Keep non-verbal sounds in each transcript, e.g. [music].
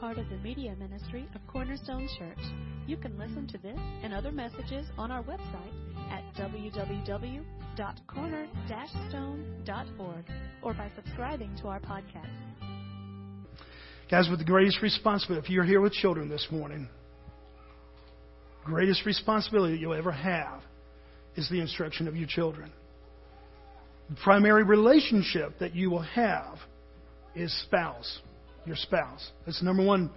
part of the media ministry of Cornerstone Church. You can listen to this and other messages on our website at www.corner-stone.org or by subscribing to our podcast. Guys, with the greatest responsibility, if you're here with children this morning, greatest responsibility you'll ever have is the instruction of your children. The primary relationship that you will have is spouse, your spouse. That's the number one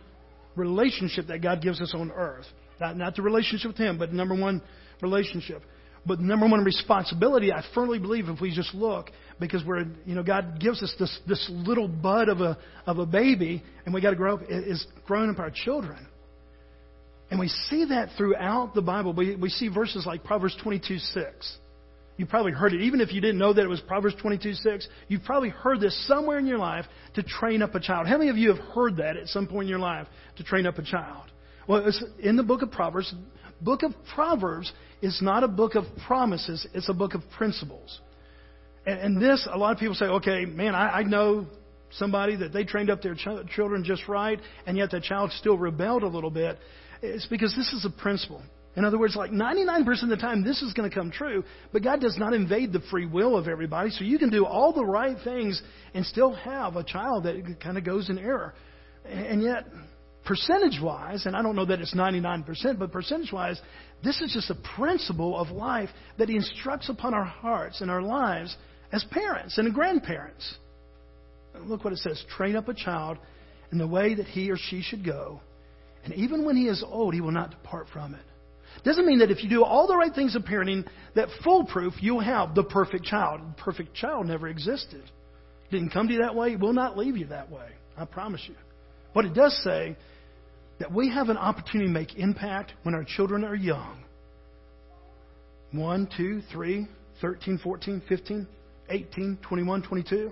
relationship that God gives us on earth. Not, not the relationship with Him, but the number one relationship. But the number one responsibility, I firmly believe, if we just look, because we're, you know, God gives us this, this little bud of a, of a baby, and we got to grow up, is growing up our children. And we see that throughout the Bible. We, we see verses like Proverbs 22 6. You probably heard it. Even if you didn't know that it was Proverbs 22 6, you've probably heard this somewhere in your life to train up a child. How many of you have heard that at some point in your life to train up a child? Well, it's in the book of Proverbs. Book of Proverbs is not a book of promises, it's a book of principles. And, and this, a lot of people say, okay, man, I, I know somebody that they trained up their ch- children just right, and yet the child still rebelled a little bit. It's because this is a principle. In other words, like 99% of the time, this is going to come true, but God does not invade the free will of everybody. So you can do all the right things and still have a child that kind of goes in error. And yet, percentage wise, and I don't know that it's 99%, but percentage wise, this is just a principle of life that He instructs upon our hearts and our lives as parents and grandparents. Look what it says train up a child in the way that he or she should go, and even when he is old, he will not depart from it. Doesn't mean that if you do all the right things of parenting, that foolproof you'll have the perfect child. The perfect child never existed. Didn't come to you that way, will not leave you that way. I promise you. What it does say that we have an opportunity to make impact when our children are young. 1, 2, 3, 13, 14, 15, 18, 21, 22.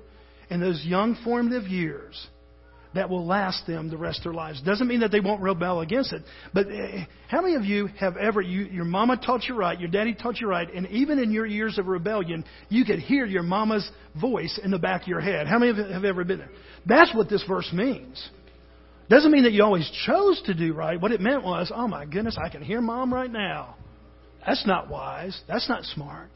In those young formative years, that will last them the rest of their lives. Doesn't mean that they won't rebel against it. But eh, how many of you have ever, you, your mama taught you right, your daddy taught you right, and even in your years of rebellion, you could hear your mama's voice in the back of your head? How many of you have ever been there? That's what this verse means. Doesn't mean that you always chose to do right. What it meant was, oh my goodness, I can hear mom right now. That's not wise. That's not smart.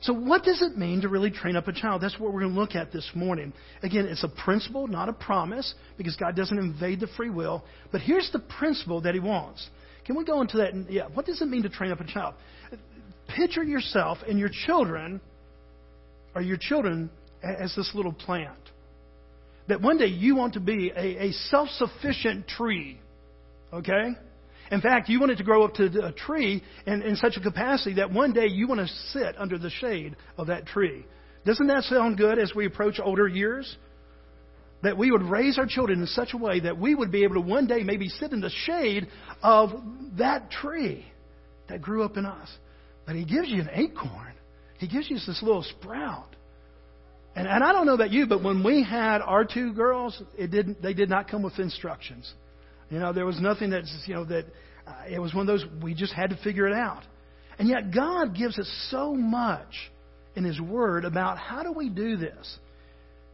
So, what does it mean to really train up a child? That's what we're going to look at this morning. Again, it's a principle, not a promise, because God doesn't invade the free will. But here's the principle that He wants. Can we go into that? Yeah, what does it mean to train up a child? Picture yourself and your children, or your children, as this little plant. That one day you want to be a, a self sufficient tree. Okay? In fact, you want it to grow up to a tree in, in such a capacity that one day you want to sit under the shade of that tree. Doesn't that sound good as we approach older years? That we would raise our children in such a way that we would be able to one day maybe sit in the shade of that tree that grew up in us. But He gives you an acorn, He gives you this little sprout. And, and I don't know about you, but when we had our two girls, it didn't, they did not come with instructions. You know, there was nothing that's, you know, that uh, it was one of those, we just had to figure it out. And yet God gives us so much in His Word about how do we do this.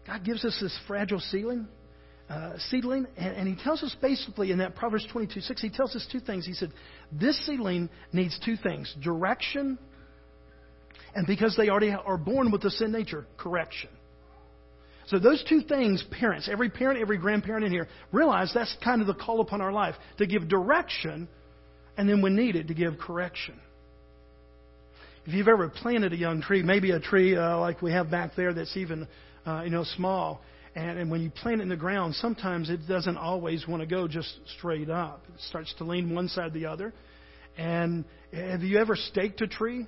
God gives us this fragile seedling, uh, seedling, and, and, He tells us basically in that Proverbs 22 6, He tells us two things. He said, This seedling needs two things direction, and because they already are born with the sin nature, correction. So those two things, parents, every parent, every grandparent in here, realize that's kind of the call upon our life to give direction, and then when needed, to give correction. If you've ever planted a young tree, maybe a tree uh, like we have back there that's even, uh, you know, small, and, and when you plant it in the ground, sometimes it doesn't always want to go just straight up. It starts to lean one side or the other. And have you ever staked a tree?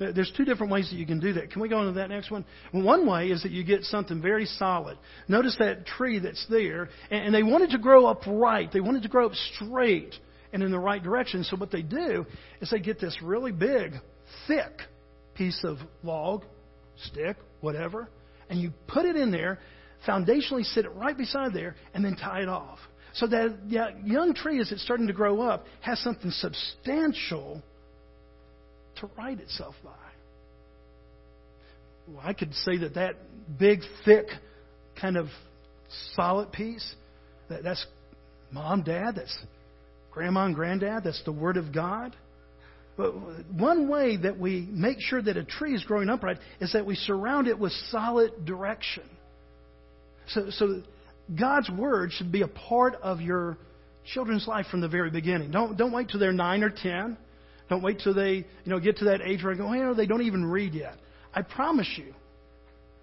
There's two different ways that you can do that. Can we go on to that next one? One way is that you get something very solid. Notice that tree that's there, and they want it to grow up right. They want it to grow up straight and in the right direction. So what they do is they get this really big, thick piece of log, stick, whatever, and you put it in there, foundationally sit it right beside there, and then tie it off. So that young tree, as it's starting to grow up, has something substantial to right itself by. Well, I could say that that big, thick, kind of solid piece, That, that's mom, dad, that's grandma and granddad, that's the Word of God. But one way that we make sure that a tree is growing upright is that we surround it with solid direction. So, so God's Word should be a part of your children's life from the very beginning. Don't, don't wait till they're 9 or 10. Don't wait till they you know, get to that age where I go, well, you know, they don't even read yet. I promise you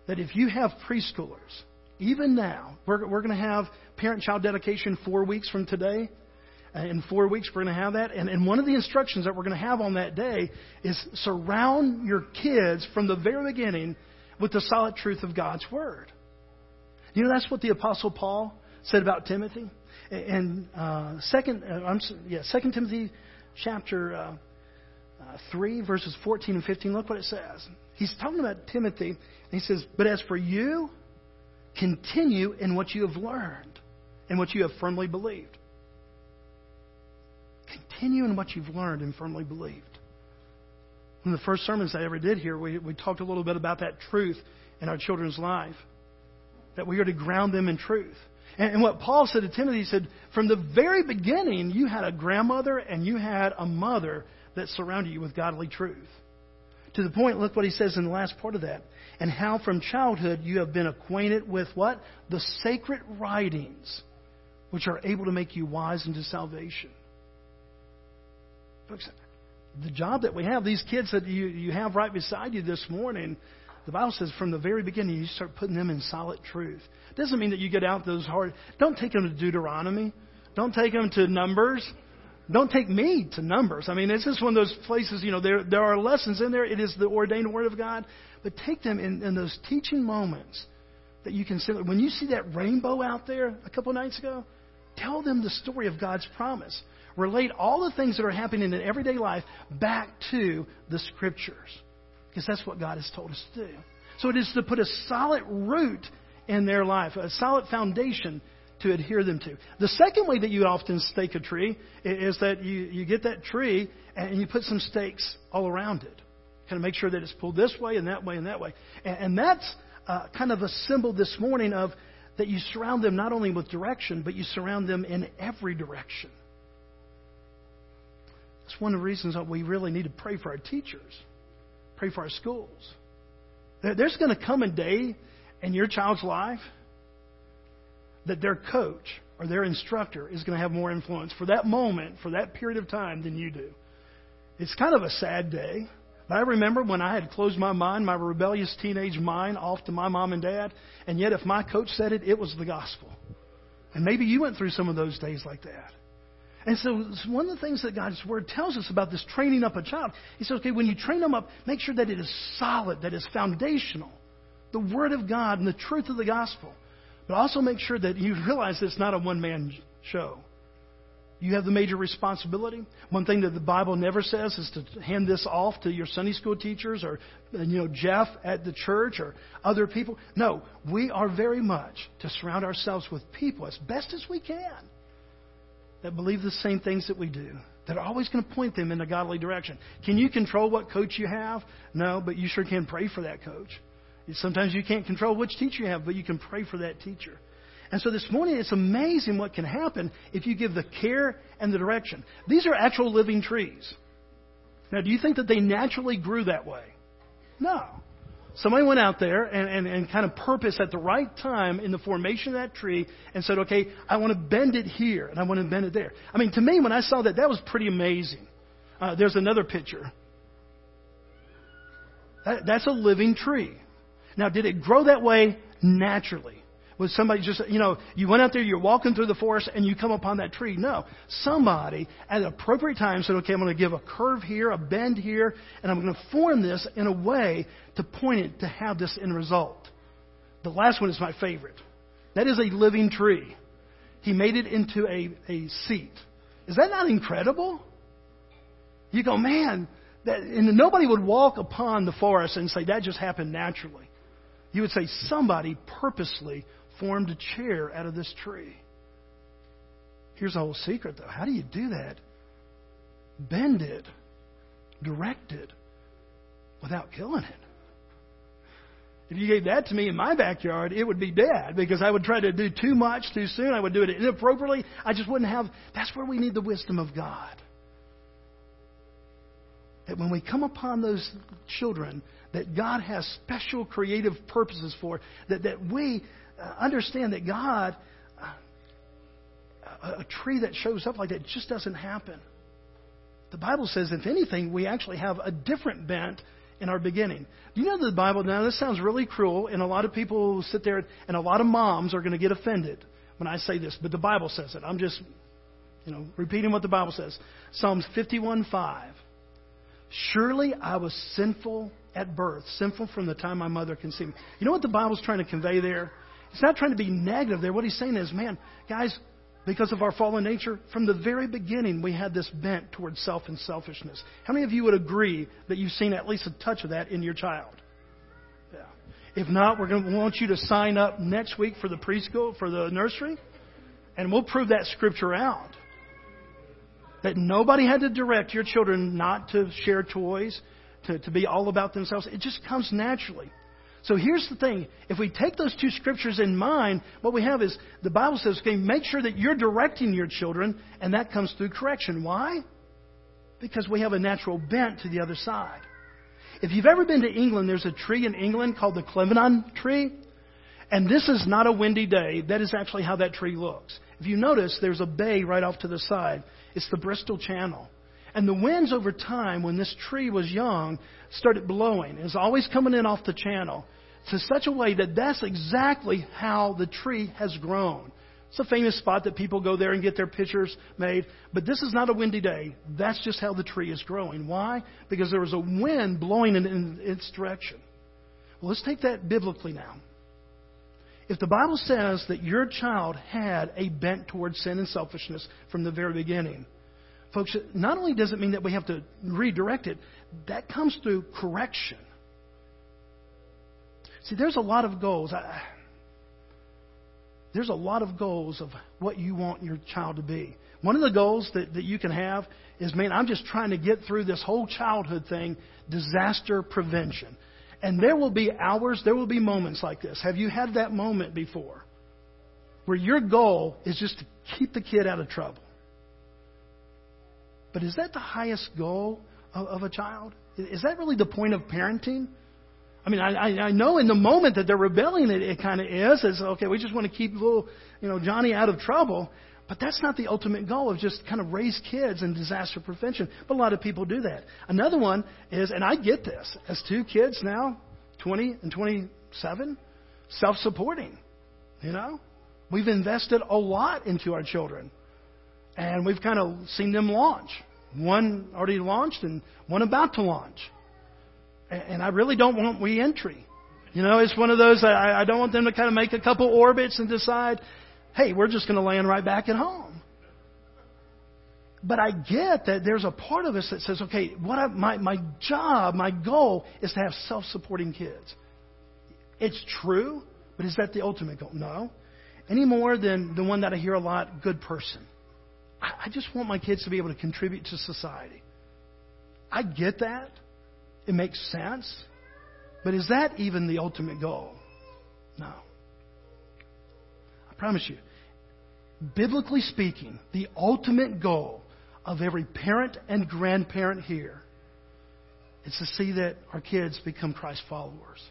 that if you have preschoolers, even now, we're, we're going to have parent child dedication four weeks from today. Uh, in four weeks, we're going to have that. And, and one of the instructions that we're going to have on that day is surround your kids from the very beginning with the solid truth of God's Word. You know, that's what the Apostle Paul said about Timothy. And uh, second, uh, I'm, yeah, Second Timothy chapter uh, uh, three, verses fourteen and fifteen. Look what it says. He's talking about Timothy, and he says, "But as for you, continue in what you have learned and what you have firmly believed." Continue in what you've learned and firmly believed. One of the first sermons I ever did here, we, we talked a little bit about that truth in our children's life. That we are to ground them in truth. And, and what Paul said to Timothy, he said, from the very beginning, you had a grandmother and you had a mother that surrounded you with godly truth. To the point, look what he says in the last part of that. And how from childhood you have been acquainted with what? The sacred writings, which are able to make you wise into salvation. Folks, the job that we have, these kids that you, you have right beside you this morning, the Bible says from the very beginning you start putting them in solid truth. Doesn't mean that you get out those hard. Don't take them to Deuteronomy. Don't take them to Numbers. Don't take me to Numbers. I mean, this is one of those places, you know, there, there are lessons in there. It is the ordained Word of God. But take them in, in those teaching moments that you can see. When you see that rainbow out there a couple nights ago, tell them the story of God's promise relate all the things that are happening in everyday life back to the Scriptures. Because that's what God has told us to do. So it is to put a solid root in their life, a solid foundation to adhere them to. The second way that you often stake a tree is that you, you get that tree and you put some stakes all around it. Kind of make sure that it's pulled this way and that way and that way. And, and that's uh, kind of a symbol this morning of that you surround them not only with direction, but you surround them in every direction. It's one of the reasons that we really need to pray for our teachers, pray for our schools. There's going to come a day in your child's life that their coach or their instructor is going to have more influence for that moment, for that period of time, than you do. It's kind of a sad day. But I remember when I had closed my mind, my rebellious teenage mind, off to my mom and dad, and yet if my coach said it, it was the gospel. And maybe you went through some of those days like that. And so one of the things that God's Word tells us about this training up a child, He says, okay, when you train them up, make sure that it is solid, that it's foundational. The Word of God and the truth of the gospel. But also make sure that you realize it's not a one man show. You have the major responsibility. One thing that the Bible never says is to hand this off to your Sunday school teachers or you know Jeff at the church or other people. No, we are very much to surround ourselves with people as best as we can that believe the same things that we do, that are always going to point them in a godly direction. Can you control what coach you have? No, but you sure can pray for that coach. Sometimes you can't control which teacher you have, but you can pray for that teacher. And so this morning, it's amazing what can happen if you give the care and the direction. These are actual living trees. Now, do you think that they naturally grew that way? No. Somebody went out there and, and, and kind of purpose at the right time in the formation of that tree and said, okay, I want to bend it here and I want to bend it there. I mean, to me, when I saw that, that was pretty amazing. Uh, there's another picture. That, that's a living tree. Now, did it grow that way naturally? Was somebody just, you know, you went out there, you're walking through the forest, and you come upon that tree? No. Somebody at an appropriate time said, okay, I'm going to give a curve here, a bend here, and I'm going to form this in a way to point it to have this end result. The last one is my favorite. That is a living tree. He made it into a, a seat. Is that not incredible? You go, man, that, and nobody would walk upon the forest and say that just happened naturally. You would say somebody purposely formed a chair out of this tree. Here's the whole secret, though. How do you do that? Bend it, direct it, without killing it. If you gave that to me in my backyard, it would be dead because I would try to do too much too soon. I would do it inappropriately. I just wouldn't have. That's where we need the wisdom of God. That when we come upon those children that God has special creative purposes for, that, that we uh, understand that God, uh, a tree that shows up like that just doesn't happen. The Bible says, if anything, we actually have a different bent in our beginning. Do you know the Bible? Now, this sounds really cruel, and a lot of people sit there, and a lot of moms are going to get offended when I say this, but the Bible says it. I'm just, you know, repeating what the Bible says. Psalms 51:5. Surely I was sinful at birth, sinful from the time my mother conceived me. You know what the Bible's trying to convey there? It's not trying to be negative there. What he's saying is, man, guys, because of our fallen nature, from the very beginning, we had this bent towards self and selfishness. How many of you would agree that you've seen at least a touch of that in your child? Yeah. If not, we're going to want you to sign up next week for the preschool, for the nursery, and we'll prove that scripture out. That nobody had to direct your children not to share toys, to, to be all about themselves. It just comes naturally. So here's the thing. If we take those two scriptures in mind, what we have is the Bible says, okay, make sure that you're directing your children, and that comes through correction. Why? Because we have a natural bent to the other side. If you've ever been to England, there's a tree in England called the Cleveland tree. And this is not a windy day. That is actually how that tree looks. If you notice, there's a bay right off to the side. It's the Bristol Channel. And the winds over time, when this tree was young, started blowing. It was always coming in off the channel to such a way that that's exactly how the tree has grown. It's a famous spot that people go there and get their pictures made. But this is not a windy day. That's just how the tree is growing. Why? Because there was a wind blowing in, in its direction. Well, let's take that biblically now. If the Bible says that your child had a bent towards sin and selfishness from the very beginning, folks, not only does it mean that we have to redirect it, that comes through correction. See, there's a lot of goals. I, there's a lot of goals of what you want your child to be. One of the goals that, that you can have is, man, I'm just trying to get through this whole childhood thing, disaster prevention. And there will be hours, there will be moments like this. Have you had that moment before? Where your goal is just to keep the kid out of trouble. But is that the highest goal of, of a child? Is that really the point of parenting? I mean, I, I know in the moment that they're rebelling, it, it kind of is. It's okay. We just want to keep little, you know, Johnny out of trouble. But that's not the ultimate goal of just kind of raise kids in disaster prevention. But a lot of people do that. Another one is, and I get this, as two kids now, 20 and 27, self-supporting. You know, we've invested a lot into our children, and we've kind of seen them launch. One already launched, and one about to launch and I really don't want re-entry. You know, it's one of those I, I don't want them to kind of make a couple orbits and decide, hey, we're just going to land right back at home. But I get that there's a part of us that says, okay, what I, my my job, my goal is to have self-supporting kids. It's true, but is that the ultimate goal? No. Any more than the one that I hear a lot, good person. I, I just want my kids to be able to contribute to society. I get that. It makes sense. But is that even the ultimate goal? No. I promise you, biblically speaking, the ultimate goal of every parent and grandparent here is to see that our kids become Christ followers.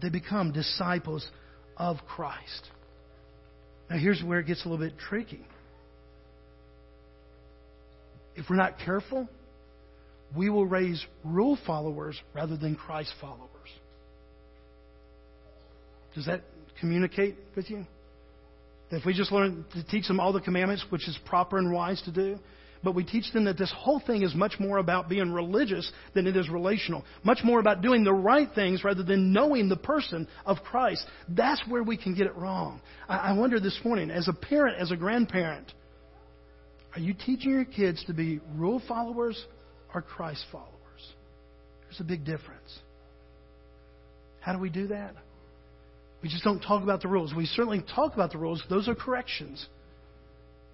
They become disciples of Christ. Now, here's where it gets a little bit tricky. If we're not careful, we will raise rule followers rather than Christ followers. Does that communicate with you? If we just learn to teach them all the commandments, which is proper and wise to do, but we teach them that this whole thing is much more about being religious than it is relational. Much more about doing the right things rather than knowing the person of Christ. That's where we can get it wrong. I wonder this morning, as a parent, as a grandparent, are you teaching your kids to be rule followers or Christ followers. There's a big difference. How do we do that? We just don't talk about the rules. We certainly talk about the rules, those are corrections.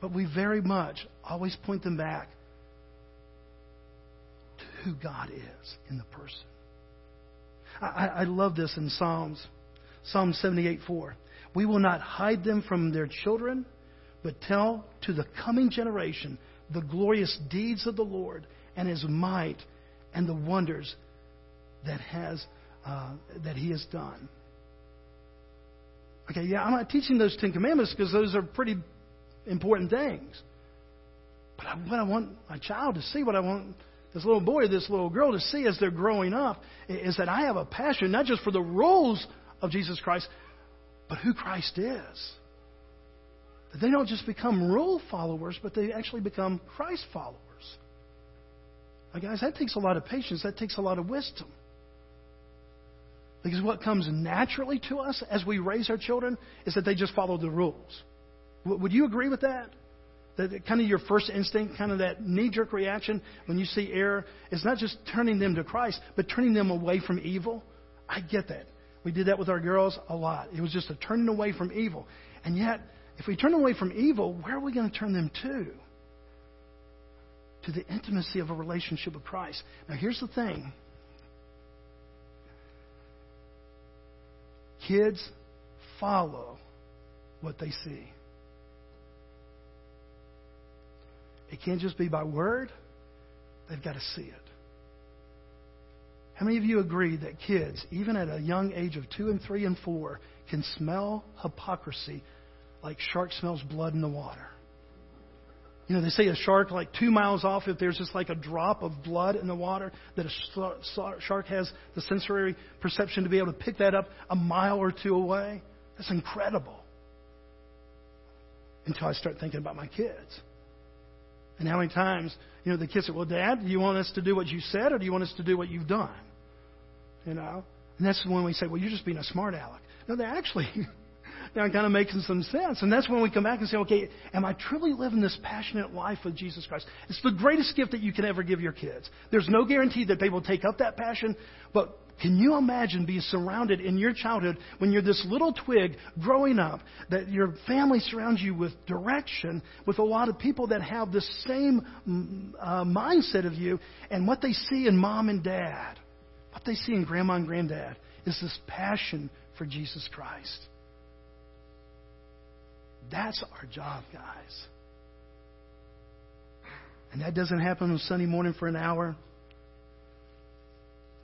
But we very much always point them back to who God is in the person. I, I love this in Psalms. Psalm 78 4. We will not hide them from their children, but tell to the coming generation the glorious deeds of the Lord and his might and the wonders that, has, uh, that he has done. Okay, yeah, I'm not teaching those Ten Commandments because those are pretty important things. But I, what I want my child to see, what I want this little boy this little girl to see as they're growing up, is that I have a passion not just for the rules of Jesus Christ, but who Christ is. That they don't just become rule followers, but they actually become Christ followers. Now, guys, that takes a lot of patience. That takes a lot of wisdom. Because what comes naturally to us as we raise our children is that they just follow the rules. Would you agree with that? That kind of your first instinct, kind of that knee jerk reaction when you see error, is not just turning them to Christ, but turning them away from evil. I get that. We did that with our girls a lot. It was just a turning away from evil. And yet, if we turn away from evil, where are we going to turn them to? To the intimacy of a relationship with Christ. Now, here's the thing kids follow what they see. It can't just be by word, they've got to see it. How many of you agree that kids, even at a young age of two and three and four, can smell hypocrisy like shark smells blood in the water? You know, they say a shark, like two miles off, if there's just like a drop of blood in the water, that a shark has the sensory perception to be able to pick that up a mile or two away. That's incredible. Until I start thinking about my kids. And how many times, you know, the kids say, Well, Dad, do you want us to do what you said or do you want us to do what you've done? You know? And that's when we say, well, you're just being a smart aleck. No, they're actually [laughs] they're kind of making some sense. And that's when we come back and say, okay, am I truly living this passionate life with Jesus Christ? It's the greatest gift that you can ever give your kids. There's no guarantee that they will take up that passion, but can you imagine being surrounded in your childhood when you're this little twig growing up, that your family surrounds you with direction, with a lot of people that have the same mm, uh, mindset of you, and what they see in mom and dad? What they see in grandma and granddad is this passion for Jesus Christ. That's our job, guys. And that doesn't happen on Sunday morning for an hour.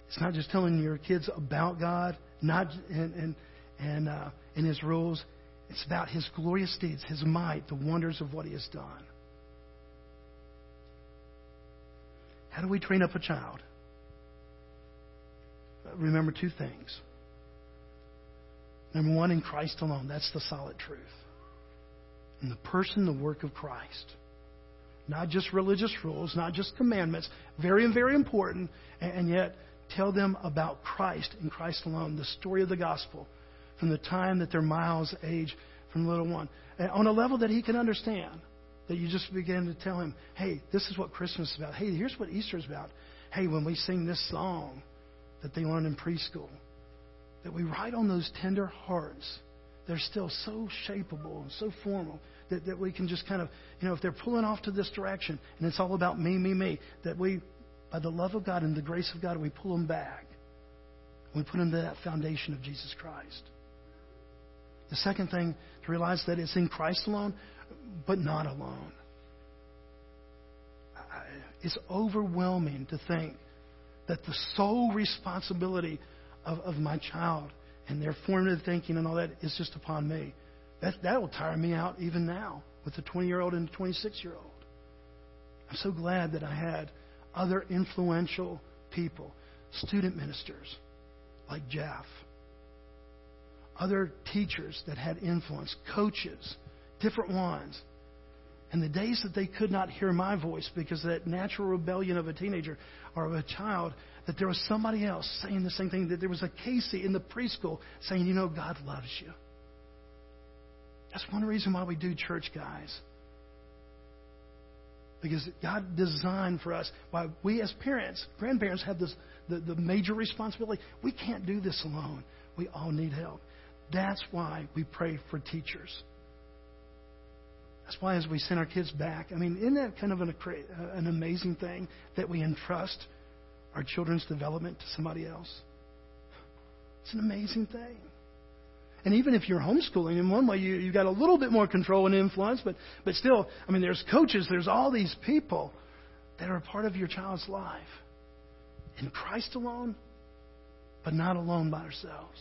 It's not just telling your kids about God, not and and and, uh, and His rules. It's about His glorious deeds, His might, the wonders of what He has done. How do we train up a child? remember two things. Number one, in Christ alone. That's the solid truth. In the person, the work of Christ. Not just religious rules, not just commandments. Very, very important. And yet, tell them about Christ and Christ alone. The story of the gospel from the time that they're miles age from little one. And on a level that he can understand. That you just begin to tell him, hey, this is what Christmas is about. Hey, here's what Easter is about. Hey, when we sing this song, that they learned in preschool. That we write on those tender hearts. They're still so shapeable and so formal that, that we can just kind of, you know, if they're pulling off to this direction and it's all about me, me, me, that we, by the love of God and the grace of God, we pull them back. We put them to that foundation of Jesus Christ. The second thing to realize that it's in Christ alone, but not alone. It's overwhelming to think that the sole responsibility of, of my child and their formative thinking and all that is just upon me. That, that will tire me out even now with the 20 year old and the 26 year old. I'm so glad that I had other influential people, student ministers like Jeff, other teachers that had influence, coaches, different ones and the days that they could not hear my voice because of that natural rebellion of a teenager or of a child, that there was somebody else saying the same thing, that there was a Casey in the preschool saying, you know, God loves you. That's one reason why we do church, guys. Because God designed for us, why we as parents, grandparents have this, the, the major responsibility. We can't do this alone. We all need help. That's why we pray for teachers. That's why as we send our kids back, I mean, isn't that kind of an, an amazing thing that we entrust our children's development to somebody else? It's an amazing thing. And even if you're homeschooling, in one way, you, you got a little bit more control and influence, but, but still, I mean, there's coaches, there's all these people that are a part of your child's life. In Christ alone, but not alone by ourselves.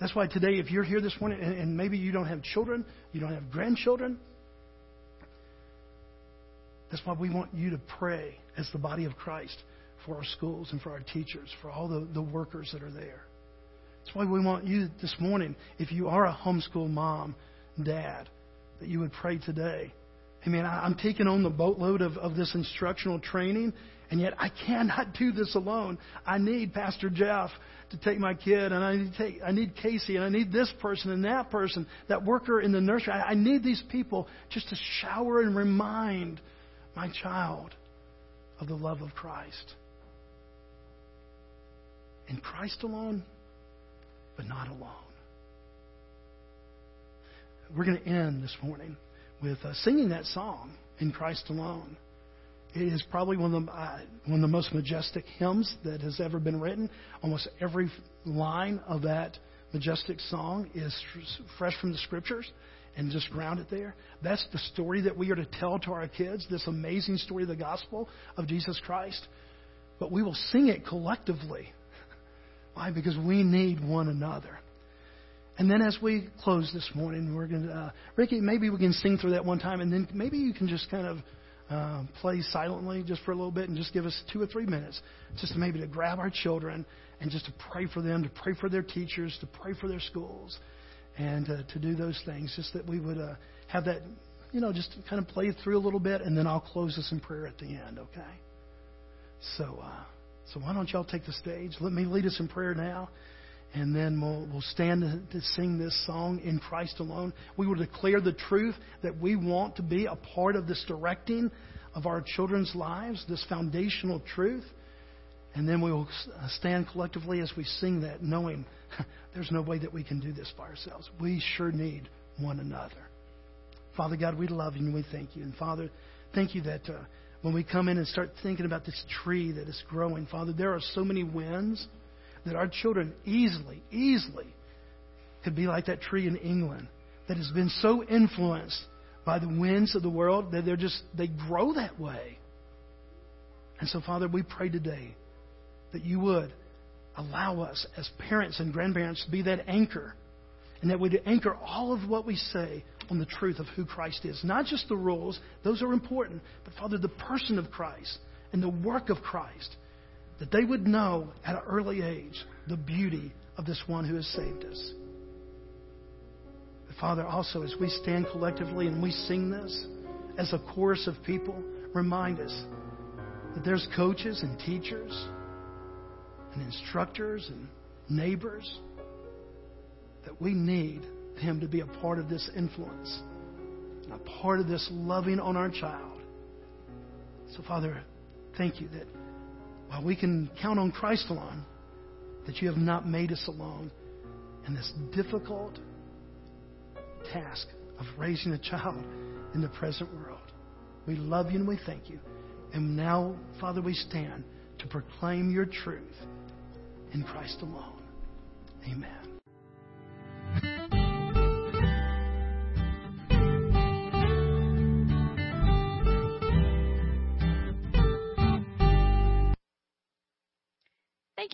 That's why today, if you're here this morning and, and maybe you don't have children, you don't have grandchildren, that's why we want you to pray as the body of Christ for our schools and for our teachers, for all the, the workers that are there. That's why we want you this morning, if you are a homeschool mom, dad, that you would pray today. I mean, I'm taking on the boatload of, of this instructional training, and yet I cannot do this alone. I need Pastor Jeff to take my kid, and I need, to take, I need Casey, and I need this person and that person, that worker in the nursery. I, I need these people just to shower and remind my child of the love of Christ. In Christ alone, but not alone. We're going to end this morning with uh, singing that song, In Christ Alone. It is probably one of, the, uh, one of the most majestic hymns that has ever been written. Almost every line of that majestic song is fresh from the scriptures and just grounded there. That's the story that we are to tell to our kids, this amazing story of the gospel of Jesus Christ. But we will sing it collectively. Why? Because we need one another. And then as we close this morning, we're going to, uh, Ricky, maybe we can sing through that one time, and then maybe you can just kind of uh, play silently just for a little bit and just give us two or three minutes, just maybe to grab our children and just to pray for them, to pray for their teachers, to pray for their schools, and uh, to do those things, just that we would uh, have that, you know, just kind of play through a little bit, and then I'll close this in prayer at the end, okay? So, uh, so why don't y'all take the stage? Let me lead us in prayer now and then we'll, we'll stand to, sing this song in Christ alone. We will declare the truth that we want to be a part of this directing of our children's lives, this foundational truth. And then we will stand collectively as we sing that, knowing [laughs] there's no way that we can do this by ourselves. We sure need one another. Father God, we love you and we thank you. And Father, thank you that uh, when we come in and start thinking about this tree that is growing, Father, there are so many winds that our children easily, easily could be like that tree in England that has been so influenced by the winds of the world that they're just, they grow that way. And so, Father, we pray today that you would allow us as parents and grandparents to be that anchor and that we'd anchor all of what we say on the truth of who Christ is. Not just the rules, those are important, but Father, the person of Christ and the work of Christ that they would know at an early age the beauty of this one who has saved us. But Father, also as we stand collectively and we sing this as a chorus of people, remind us that there's coaches and teachers and instructors and neighbors that we need him to be a part of this influence a part of this loving on our child. So, Father, thank you that while we can count on Christ alone, that you have not made us alone in this difficult task of raising a child in the present world. We love you and we thank you. And now, Father, we stand to proclaim your truth in Christ alone. Amen.